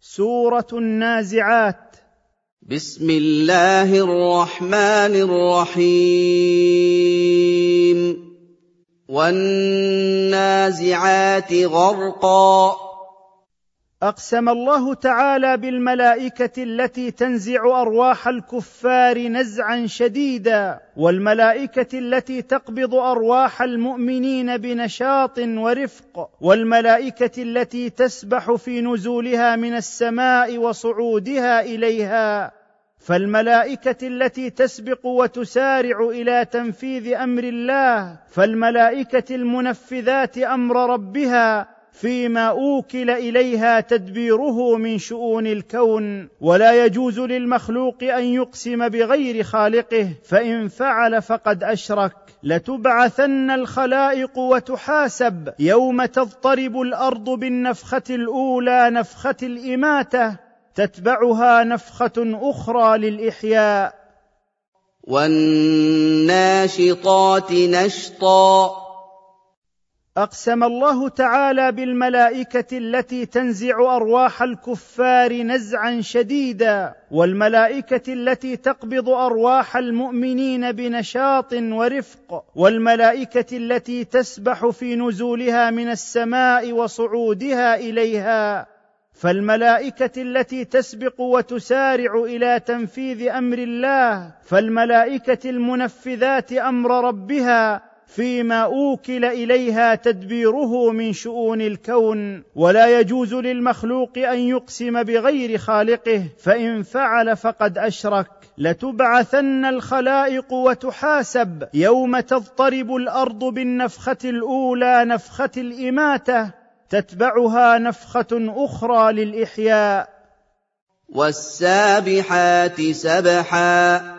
سورة النازعات. بسم الله الرحمن الرحيم. والنازعات غرقا. أقسم الله تعالى بالملائكة التي تنزع أرواح الكفار نزعا شديدا والملائكة التي تقبض أرواح المؤمنين بنشاط ورفق والملائكة التي تسبح في نزولها من السماء وصعودها إليها. فالملائكة التي تسبق وتسارع إلى تنفيذ أمر الله فالملائكة المنفذات أمر ربها فيما أوكل إليها تدبيره من شؤون الكون ولا يجوز للمخلوق أن يقسم بغير خالقه فإن فعل فقد أشرك. لتبعثن الخلائق وتحاسب يوم تضطرب الأرض بالنفخة الأولى نفخة الإماتة. تتبعها نفخة أخرى للإحياء. والناشطات نشطا. أقسم الله تعالى بالملائكة التي تنزع أرواح الكفار نزعا شديدا والملائكة التي تقبض أرواح المؤمنين بنشاط ورفق والملائكة التي تسبح في نزولها من السماء وصعودها إليها. فالملائكة التي تسبق وتسارع إلى تنفيذ أمر الله فالملائكة المنفذات أمر ربها فيما أوكل إليها تدبيره من شؤون الكون ولا يجوز للمخلوق أن يقسم بغير خالقه فإن فعل فقد أشرك. لتبعثن الخلائق وتحاسب. يوم تضطرب الأرض بالنفخة الأولى نفخة الإماتة. تتبعها نفخة أخرى للإحياء. والسابحات سبحا.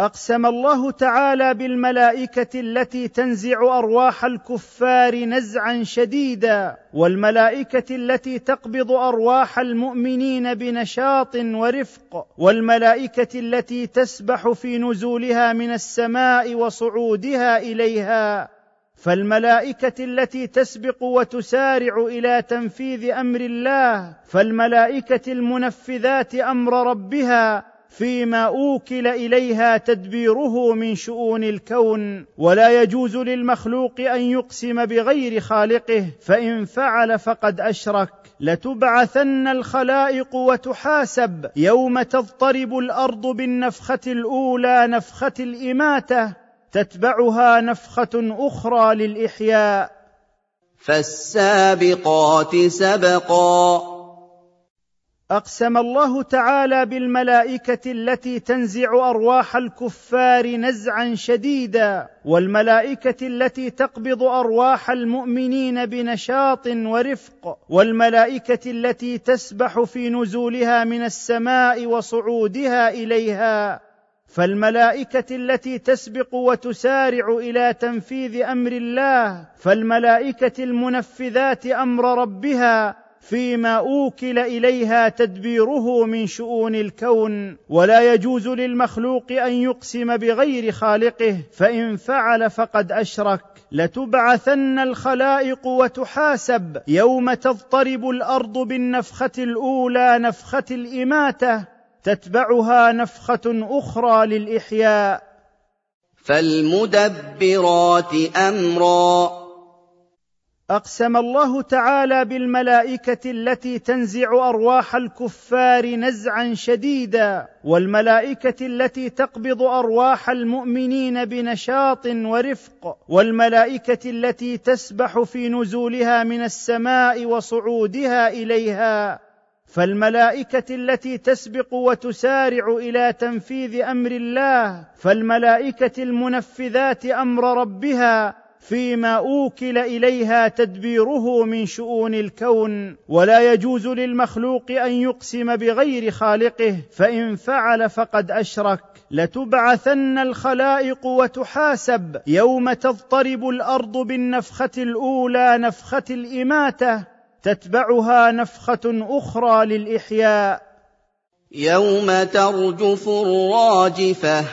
أقسم الله تعالى بالملائكة التي تنزع أرواح الكفار نزعا شديدا والملائكة التي تقبض أرواح المؤمنين بنشاط ورفق والملائكة التي تسبح في نزولها من السماء وصعودها إليها. فالملائكة التي تسبق وتسارع إلى تنفيذ أمر الله فالملائكة المنفذات أمر ربها فيما أوكل إليها تدبيره من شؤون الكون ولا يجوز للمخلوق أن يقسم بغير خالقه فإن فعل فقد أشرك. لتبعثن الخلائق وتحاسب. يوم تضطرب الأرض بالنفخة الأولى نفخة الإماتة تتبعها نفخة أخرى للإحياء. فالسابقات سبقا. أقسم الله تعالى بالملائكة التي تنزع أرواح الكفار نزعا شديدا والملائكة التي تقبض أرواح المؤمنين بنشاط ورفق والملائكة التي تسبح في نزولها من السماء وصعودها إليها. فالملائكة التي تسبق وتسارع إلى تنفيذ أمر الله فالملائكة المنفذات أمر ربها فيما أوكل إليها تدبيره من شؤون الكون ولا يجوز للمخلوق أن يقسم بغير خالقه فإن فعل فقد أشرك. لتبعثن الخلائق وتحاسب. يوم تضطرب الأرض بالنفخة الأولى نفخة الإماتة تتبعها نفخة أخرى للإحياء. فالمدبرات أمرا. أقسم الله تعالى بالملائكة التي تنزع أرواح الكفار نزعا شديدا والملائكة التي تقبض أرواح المؤمنين بنشاط ورفق والملائكة التي تسبح في نزولها من السماء وصعودها إليها. فالملائكة التي تسبق وتسارع إلى تنفيذ أمر الله فالملائكة المنفذات أمر ربها فيما أوكل إليها تدبيره من شؤون الكون ولا يجوز للمخلوق أن يقسم بغير خالقه فإن فعل فقد أشرك. لتبعثن الخلائق وتحاسب. يوم تضطرب الأرض بالنفخة الأولى نفخة الإماتة. تتبعها نفخة أخرى للإحياء. يوم ترجف الراجفة.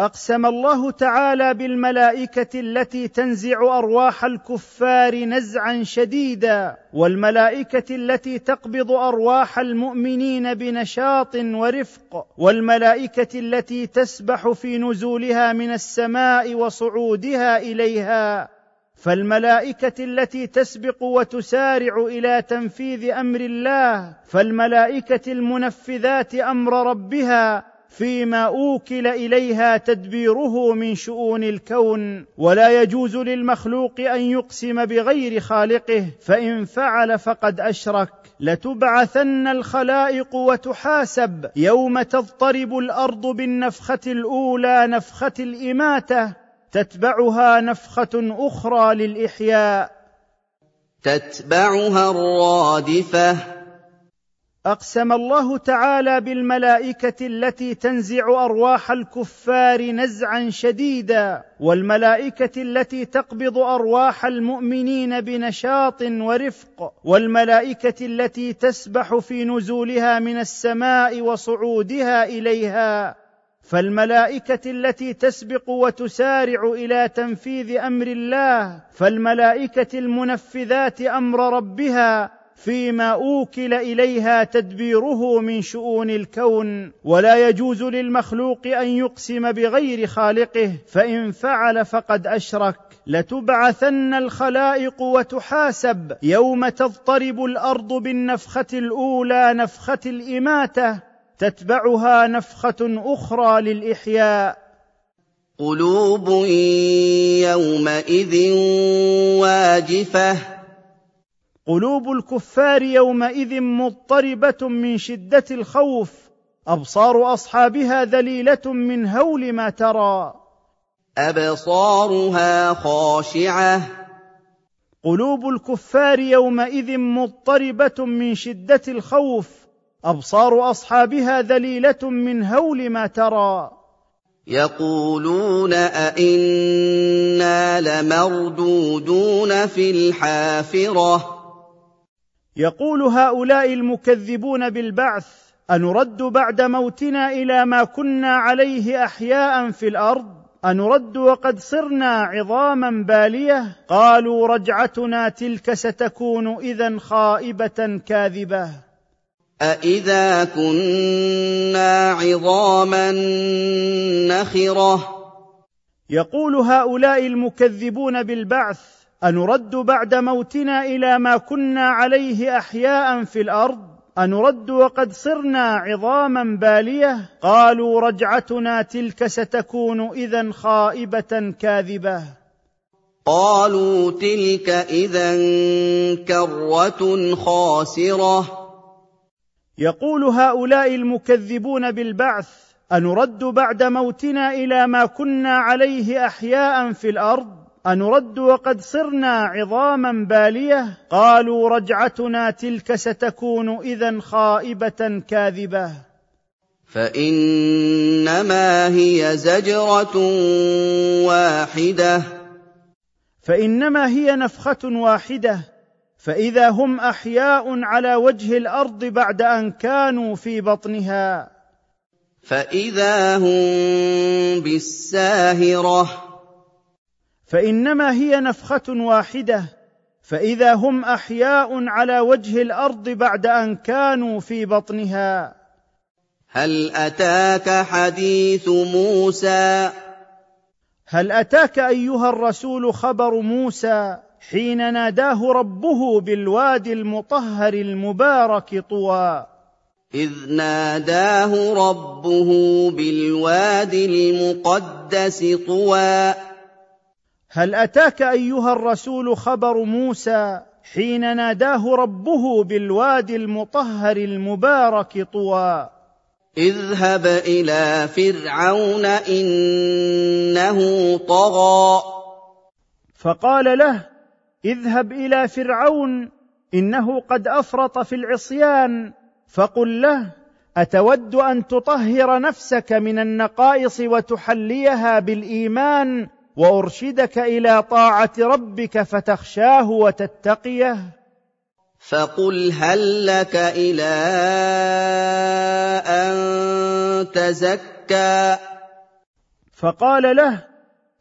أقسم الله تعالى بالملائكة التي تنزع أرواح الكفار نزعا شديدا والملائكة التي تقبض أرواح المؤمنين بنشاط ورفق والملائكة التي تسبح في نزولها من السماء وصعودها إليها. فالملائكة التي تسبق وتسارع إلى تنفيذ أمر الله فالملائكة المنفذات أمر ربها فيما أوكل إليها تدبيره من شؤون الكون ولا يجوز للمخلوق أن يقسم بغير خالقه فإن فعل فقد أشرك. لتبعثن الخلائق وتحاسب. يوم تضطرب الأرض بالنفخة الأولى نفخة الإماتة تتبعها نفخة أخرى للإحياء. تتبعها الرادفة. أقسم الله تعالى بالملائكة التي تنزع أرواح الكفار نزعا شديدا والملائكة التي تقبض أرواح المؤمنين بنشاط ورفق والملائكة التي تسبح في نزولها من السماء وصعودها إليها. فالملائكة التي تسبق وتسارع إلى تنفيذ أمر الله فالملائكة المنفذات أمر ربها فيما أوكل إليها تدبيره من شؤون الكون ولا يجوز للمخلوق أن يقسم بغير خالقه فإن فعل فقد أشرك. لتبعثن الخلائق وتحاسب. يوم تضطرب الأرض بالنفخة الأولى نفخة الإماتة تتبعها نفخة أخرى للإحياء. قلوب يومئذ واجفة. قلوب الكفار يومئذ مضطربة من شدة الخوف أبصار أصحابها ذليلة من هول ما ترى. أبصارها خاشعة. قلوب الكفار يومئذ مضطربة من شدة الخوف أبصار أصحابها ذليلة من هول ما ترى. يقولون أئنا لمردودون في الحافرة. يقول هؤلاء المكذبون بالبعث أنرد بعد موتنا إلى ما كنا عليه أحياء في الأرض؟ أنرد وقد صرنا عظاما بالية؟ قالوا رجعتنا تلك ستكون اذا خائبة كاذبة. أإذا كنا عظاما نخرة؟ يقول هؤلاء المكذبون بالبعث أنرد بعد موتنا إلى ما كنا عليه أحياء في الأرض؟ أنرد وقد صرنا عظاما بالية؟ قالوا رجعتنا تلك ستكون اذا خائبة كاذبة. قالوا تلك اذا كره خاسرة. يقول هؤلاء المكذبون بالبعث أنرد بعد موتنا إلى ما كنا عليه أحياء في الأرض؟ أنرد وقد صرنا عظاما بالية؟ قالوا رجعتنا تلك ستكون إذا خائبة كاذبة. فإنما هي زجرة واحدة. فإنما هي نفخة واحدة. فإذا هم أحياء على وجه الأرض بعد أن كانوا في بطنها. فإذا هم بالساهرة. فإنما هي نفخة واحدة فإذا هم أحياء على وجه الأرض بعد أن كانوا في بطنها. هل أتاك حديث موسى؟ هل أتاك أيها الرسول خبر موسى حين ناداه ربه بالوادي المطهر المبارك طوى؟ إذ ناداه ربه بالوادي المقدس طوى. هل أتاك أيها الرسول خبر موسى حين ناداه ربه بالوادي المطهر المبارك طوى؟ اذهب إلى فرعون إنه طغى. فقال له اذهب إلى فرعون إنه قد أفرط في العصيان. فقل له أتود أن تطهر نفسك من النقائص وتحليها بالإيمان؟ وأرشدك إلى طاعة ربك فتخشاه وتتقيه. فقل هل لك إلى أن تزكى؟ فقال له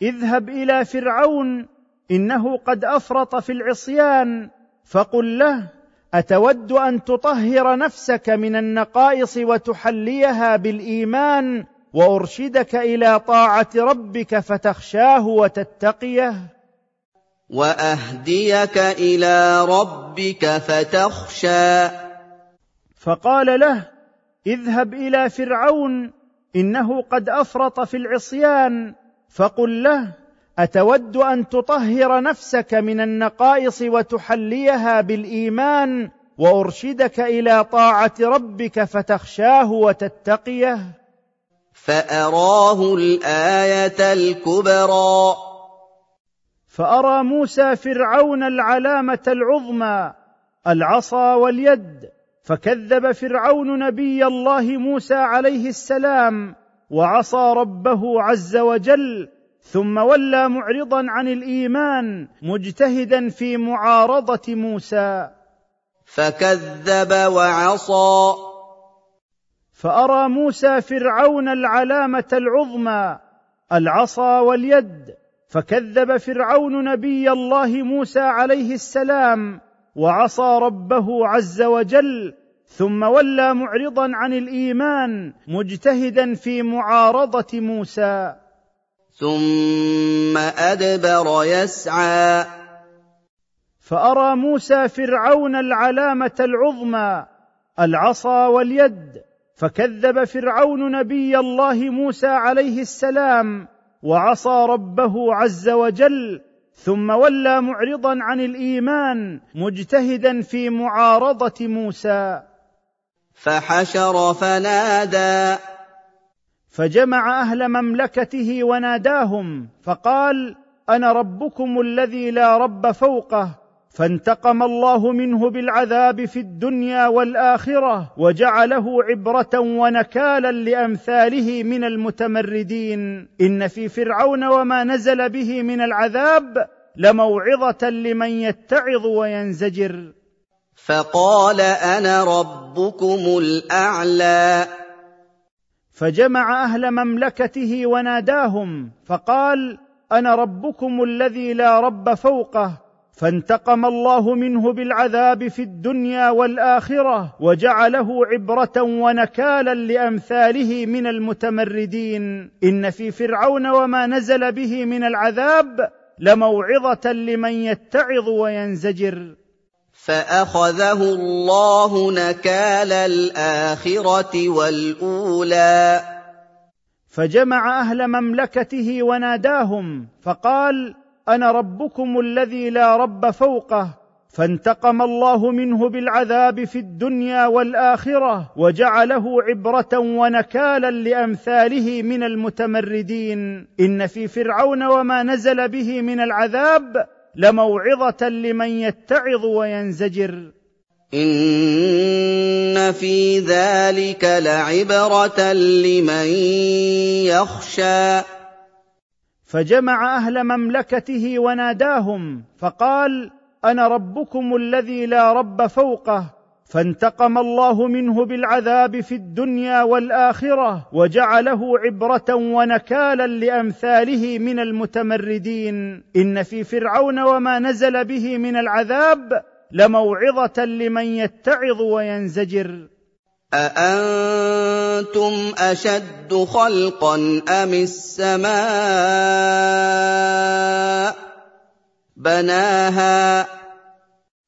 اذهب إلى فرعون إنه قد أفرط في العصيان. فقل له أتود أن تطهر نفسك من النقائص وتحليها بالإيمان؟ وأرشدك إلى طاعة ربك فتخشاه وتتقيه. وأهديك إلى ربك فتخشى. فقال له اذهب إلى فرعون إنه قد أفرط في العصيان. فقل له أتود أن تطهر نفسك من النقائص وتحليها بالإيمان وأرشدك إلى طاعة ربك فتخشاه وتتقيه. فأراه الآية الكبرى. فأرى موسى فرعون العلامة العظمى العصا واليد فكذب فرعون نبي الله موسى عليه السلام وعصى ربه عز وجل ثم ولى معرضا عن الإيمان مجتهدا في معارضة موسى. فكذب وعصى. فأرى موسى فرعون العلامة العظمى العصا واليد فكذب فرعون نبي الله موسى عليه السلام وعصى ربه عز وجل ثم ولى معرضا عن الإيمان مجتهدا في معارضة موسى. ثم أدبر يسعى. فأرى موسى فرعون العلامة العظمى العصا واليد فكذب فرعون نبي الله موسى عليه السلام وعصى ربه عز وجل ثم ولى معرضا عن الإيمان مجتهدا في معارضة موسى. فحشر فنادى. فجمع أهل مملكته وناداهم فقال أنا ربكم الذي لا رب فوقه فانتقم الله منه بالعذاب في الدنيا والآخرة وجعله عبرة ونكالا لأمثاله من المتمردين. إن في فرعون وما نزل به من العذاب لموعظة لمن يتعظ وينزجر. فقال أنا ربكم الأعلى. فجمع أهل مملكته وناداهم فقال أنا ربكم الذي لا رب فوقه فانتقم الله منه بالعذاب في الدنيا والآخرة وجعله عبرة ونكالا لأمثاله من المتمردين. إن في فرعون وما نزل به من العذاب لموعظة لمن يتعظ وينزجر. فأخذه الله نكال الآخرة والأولى. فجمع أهل مملكته وناداهم فقال أنا ربكم الذي لا رب فوقه فانتقم الله منه بالعذاب في الدنيا والآخرة وجعله عبرة ونكالا لأمثاله من المتمردين. إن في فرعون وما نزل به من العذاب لموعظة لمن يتعظ وينزجر. إن في ذلك لعبرة لمن يخشى. فجمع أهل مملكته وناداهم فقال أنا ربكم الذي لا رب فوقه فانتقم الله منه بالعذاب في الدنيا والآخرة وجعله عبرة ونكالا لأمثاله من المتمردين. إن في فرعون وما نزل به من العذاب لموعظة لمن يتعظ وينزجر. أأنتم أشد خلقا أم السماء بناها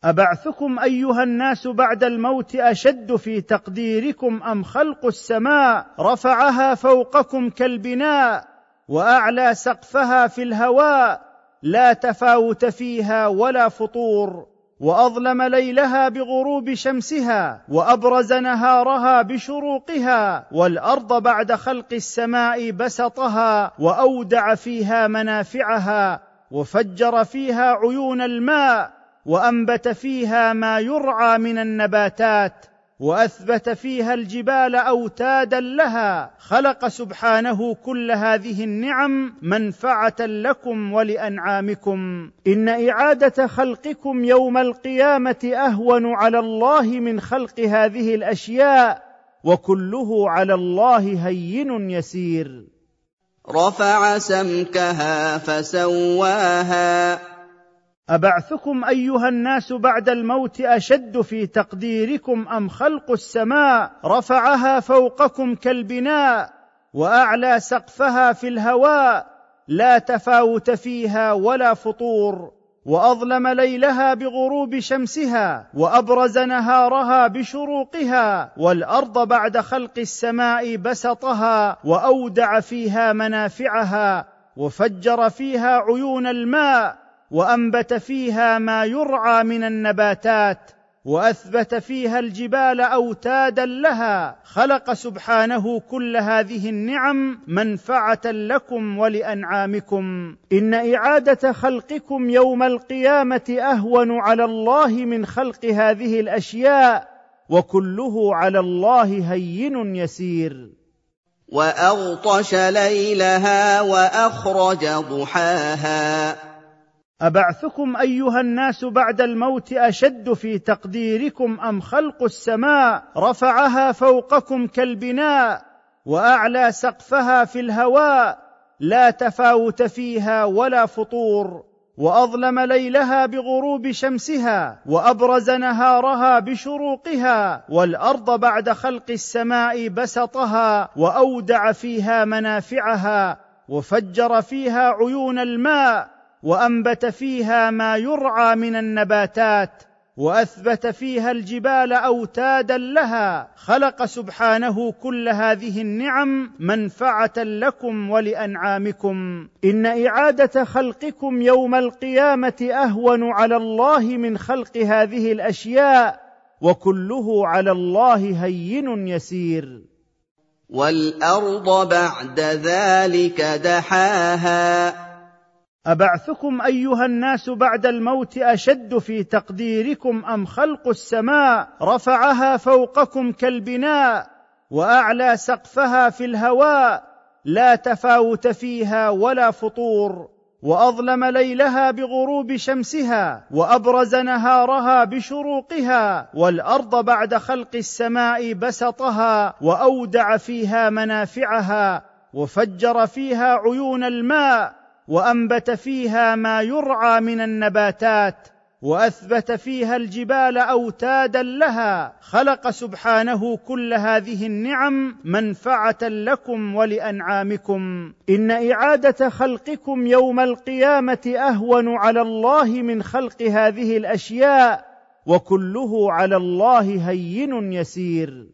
أبعثكم أيها الناس بعد الموت أشد في تقديركم أم خلق السماء رفعها فوقكم كالبناء وأعلى سقفها في الهواء لا تفاوت فيها ولا فطور وأظلم ليلها بغروب شمسها وأبرز نهارها بشروقها والأرض بعد خلق السماء بسطها وأودع فيها منافعها وفجر فيها عيون الماء وأنبت فيها ما يرعى من النباتات وأثبت فيها الجبال أوتادا لها خلق سبحانه كل هذه النعم منفعة لكم ولأنعامكم. إن إعادة خلقكم يوم القيامة أهون على الله من خلق هذه الأشياء وكله على الله هين يسير. رفع سمكها فسواها أبعثكم أيها الناس بعد الموت أشد في تقديركم أم خلق السماء رفعها فوقكم كالبناء وأعلى سقفها في الهواء لا تفاوت فيها ولا فطور وأظلم ليلها بغروب شمسها وأبرز نهارها بشروقها والأرض بعد خلق السماء بسطها وأودع فيها منافعها وفجر فيها عيون الماء وأنبت فيها ما يرعى من النباتات وأثبت فيها الجبال أوتادا لها خلق سبحانه كل هذه النعم منفعة لكم ولأنعامكم. إن إعادة خلقكم يوم القيامة أهون على الله من خلق هذه الأشياء وكله على الله هين يسير. وأغطش ليلها وأخرج ضحاها. أبعثكم أيها الناس بعد الموت أشد في تقديركم أم خلق السماء رفعها فوقكم كالبناء وأعلى سقفها في الهواء لا تفاوت فيها ولا فطور وأظلم ليلها بغروب شمسها وأبرز نهارها بشروقها والأرض بعد خلق السماء بسطها وأودع فيها منافعها وفجر فيها عيون الماء وأنبت فيها ما يرعى من النباتات وأثبت فيها الجبال أوتادا لها. خلق سبحانه كل هذه النعم منفعة لكم ولأنعامكم. إن إعادة خلقكم يوم القيامة أهون على الله من خلق هذه الأشياء وكله على الله هين يسير. والأرض بعد ذلك دحاها. أبعثكم أيها الناس بعد الموت أشد في تقديركم أم خلق السماء رفعها فوقكم كالبناء وأعلى سقفها في الهواء لا تفاوت فيها ولا فطور وأظلم ليلها بغروب شمسها وأبرز نهارها بشروقها والأرض بعد خلق السماء بسطها وأودع فيها منافعها وفجر فيها عيون الماء وأنبت فيها ما يرعى من النباتات وأثبت فيها الجبال أوتادا لها. خلق سبحانه كل هذه النعم منفعة لكم ولأنعامكم. إن إعادة خلقكم يوم القيامة أهون على الله من خلق هذه الأشياء وكله على الله هين يسير.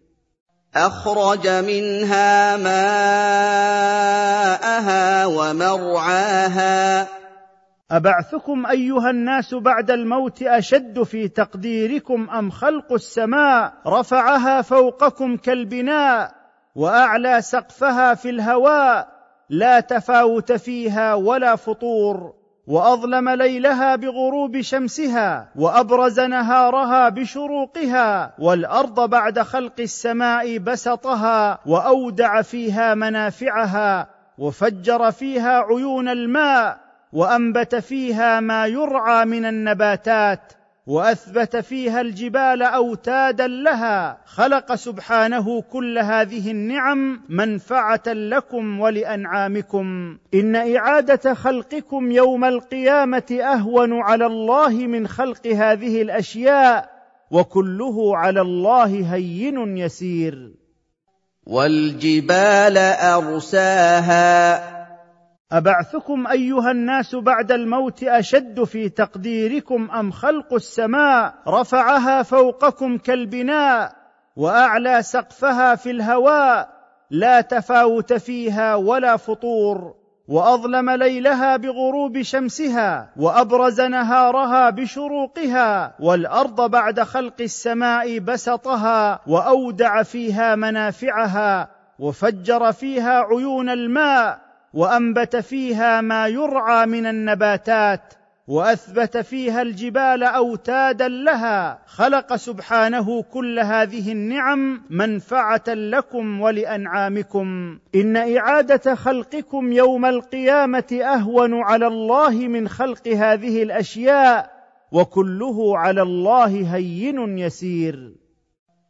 أخرج منها ماءها ومرعاها. أبعثكم أيها الناس بعد الموت أشد في تقديركم أم خلق السماء رفعها فوقكم كالبناء وأعلى سقفها في الهواء لا تفاوت فيها ولا فطور وأظلم ليلها بغروب شمسها وأبرز نهارها بشروقها والأرض بعد خلق السماء بسطها وأودع فيها منافعها وفجر فيها عيون الماء وأنبت فيها ما يرعى من النباتات وأثبت فيها الجبال أوتادا لها. خلق سبحانه كل هذه النعم منفعة لكم ولأنعامكم. إن إعادة خلقكم يوم القيامة أهون على الله من خلق هذه الأشياء وكله على الله هين يسير. والجبال أرساها. أبعثكم أيها الناس بعد الموت أشد في تقديركم أم خلق السماء رفعها فوقكم كالبناء وأعلى سقفها في الهواء لا تفاوت فيها ولا فطور. وأظلم ليلها بغروب شمسها وأبرز نهارها بشروقها والأرض بعد خلق السماء بسطها وأودع فيها منافعها وفجر فيها عيون الماء وأنبت فيها ما يرعى من النباتات وأثبت فيها الجبال أوتادا لها خلق سبحانه كل هذه النعم منفعة لكم ولأنعامكم. إن إعادة خلقكم يوم القيامة أهون على الله من خلق هذه الأشياء وكله على الله هين يسير.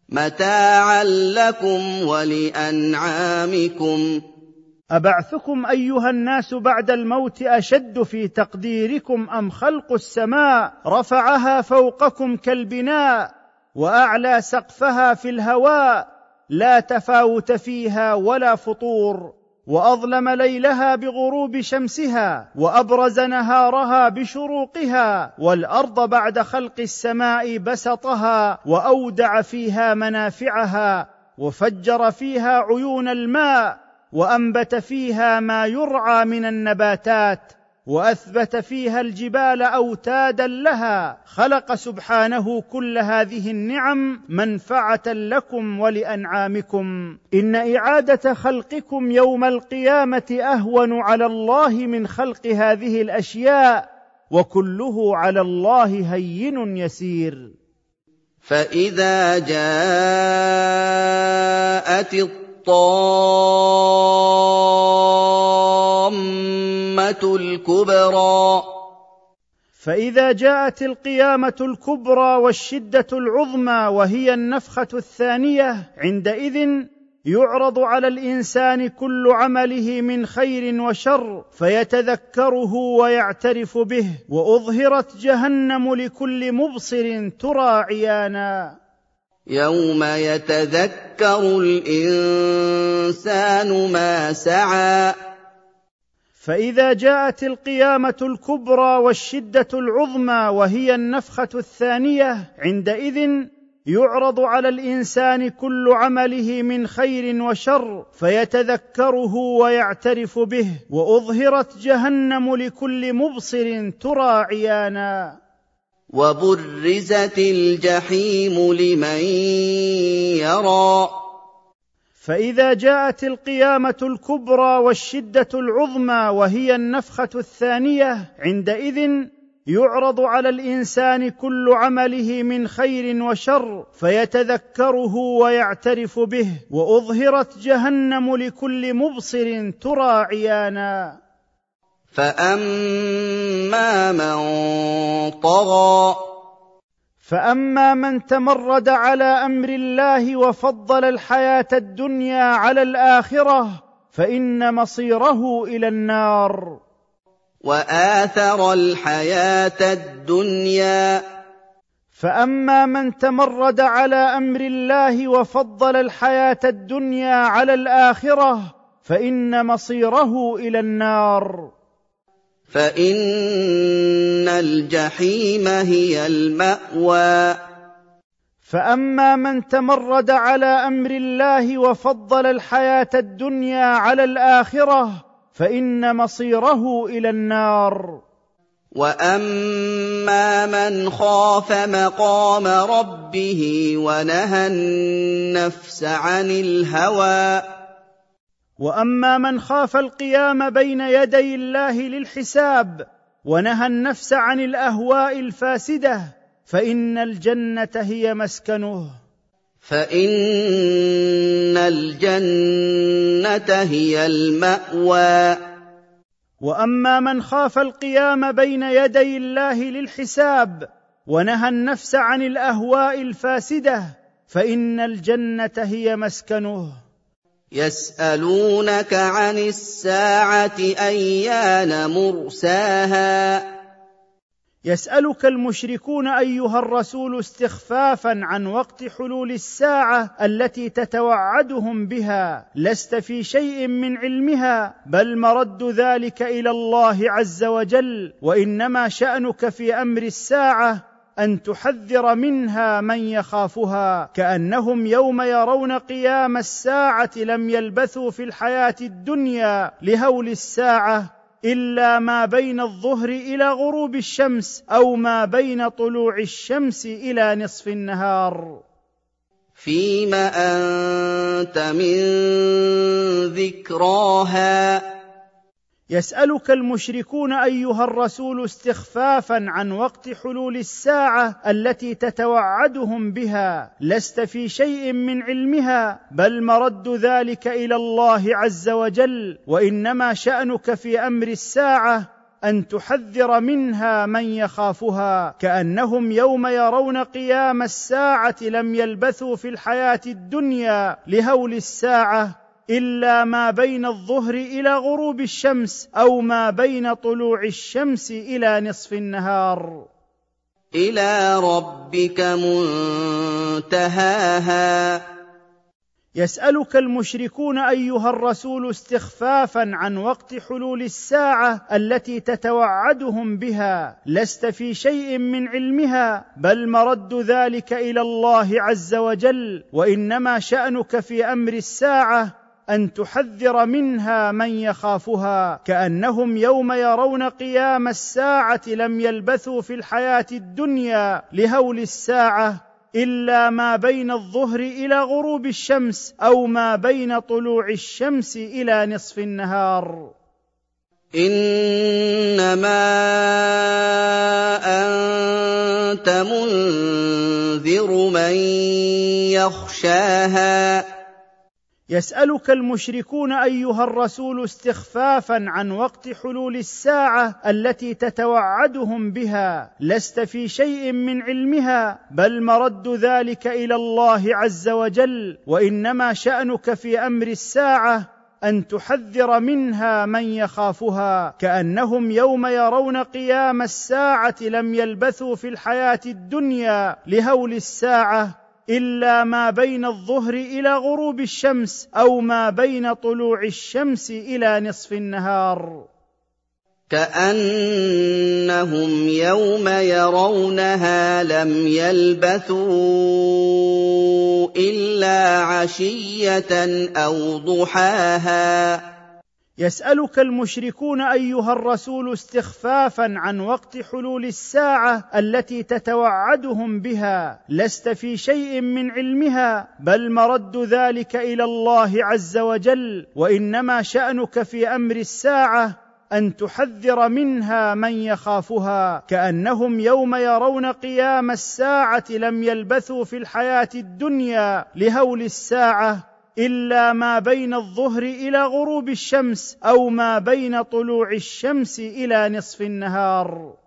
متاعا لكم ولأنعامكم. أبعثكم أيها الناس بعد الموت أشد في تقديركم أم خلق السماء رفعها فوقكم كالبناء وأعلى سقفها في الهواء لا تفاوت فيها ولا فطور وأظلم ليلها بغروب شمسها وأبرز نهارها بشروقها والأرض بعد خلق السماء بسطها وأودع فيها منافعها وفجر فيها عيون الماء وأنبت فيها ما يرعى من النباتات وأثبت فيها الجبال أوتادا لها خلق سبحانه كل هذه النعم منفعة لكم ولأنعامكم. إن إعادة خلقكم يوم القيامة أهون على الله من خلق هذه الأشياء وكله على الله هين يسير. فإذا جاءت الطامة الكبرى. فإذا جاءت القيامة الكبرى والشدة العظمى وهي النفخة الثانية عندئذ يعرض على الإنسان كل عمله من خير وشر فيتذكره ويعترف به وأظهرت جهنم لكل مبصر ترى عيانا. يوم يتذكر الانسان ما سعى فاذا جاءت القيامه الكبرى والشده العظمى وهي النفخه الثانية عندئذ يعرض على الانسان كل عمله من خير وشر فيتذكره ويعترف به واظهرت جهنم لكل مبصر ترى عيانا وبرزت الجحيم لمن يرى. فإذا جاءت القيامة الكبرى والشدة العظمى وهي النفخة الثانية عندئذ يعرض على الإنسان كل عمله من خير وشر فيتذكره ويعترف به وأظهرت جهنم لكل مبصر ترى عيانا. فاما من طغى فاما من تمرد على أمر الله وفضل الحياة الدنيا على الاخره فان مصيره إلى النار واثر الحياة الدنيا فاما من تمرد على أمر الله وفضل الحياة الدنيا على الاخره فان مصيره إلى النار فإن الجحيم هي المأوى. فأما من تمرد على أمر الله وفضل الحياة الدنيا على الآخرة فإن مصيره إلى النار. وأما من خاف مقام ربه ونهى النفس عن الهوى. وأما من خاف القيام بين يدي الله للحساب ونهى النفس عن الأهواء الفاسدة فإن الجنة هي مسكنه. فإن الجنة هي المأوى. وأما من خاف القيام بين يدي الله للحساب ونهى النفس عن الأهواء الفاسدة فإن الجنة هي مسكنه. يسألونك عن الساعة أيان مرساها. يسألك المشركون أيها الرسول استخفافا عن وقت حلول الساعة التي تتوعدهم بها لست في شيء من علمها بل مرد ذلك إلى الله عز وجل وإنما شأنك في أمر الساعة أن تحذر منها من يخافها كأنهم يوم يرون قيام الساعة لم يلبثوا في الحياة الدنيا لهول الساعة إلا ما بين الظهر إلى غروب الشمس أو ما بين طلوع الشمس إلى نصف النهار. فيم أنت من ذكراها يسألك المشركون أيها الرسول استخفافا عن وقت حلول الساعة التي تتوعدهم بها لست في شيء من علمها بل مرد ذلك إلى الله عز وجل وإنما شأنك في أمر الساعة أن تحذر منها من يخافها كأنهم يوم يرون قيام الساعة لم يلبثوا في الحياة الدنيا لهول الساعة. إلا ما بين الظهر إلى غروب الشمس أو ما بين طلوع الشمس إلى نصف النهار. إلى ربك منتهاها. يسألك المشركون أيها الرسول استخفافا عن وقت حلول الساعة التي تتوعدهم بها. لست في شيء من علمها بل مرد ذلك إلى الله عز وجل وإنما شأنك في أمر الساعة أن تحذر منها من يخافها كأنهم يوم يرون قيام الساعة لم يلبثوا في الحياة الدنيا لهول الساعة إلا ما بين الظهر إلى غروب الشمس أو ما بين طلوع الشمس إلى نصف النهار. إنما أنت منذر من يخشاها. يسألك المشركون أيها الرسول استخفافا عن وقت حلول الساعة التي تتوعدهم بها لست في شيء من علمها بل مرد ذلك إلى الله عز وجل وإنما شأنك في أمر الساعة أن تحذر منها من يخافها كأنهم يوم يرون قيام الساعة لم يلبثوا في الحياة الدنيا لهول الساعة. إلا ما بين الظهر إلى غروب الشمس أو ما بين طلوع الشمس إلى نصف النهار. كأنهم يوم يرونها لم يلبثوا إلا عشية أو ضحاها. يسألك المشركون أيها الرسول استخفافا عن وقت حلول الساعة التي تتوعدهم بها لست في شيء من علمها بل مرد ذلك إلى الله عز وجل وإنما شأنك في أمر الساعة أن تحذر منها من يخافها كأنهم يوم يرون قيام الساعة لم يلبثوا في الحياة الدنيا لهول الساعة. إلا ما بين الظهر إلى غروب الشمس أو ما بين طلوع الشمس إلى نصف النهار.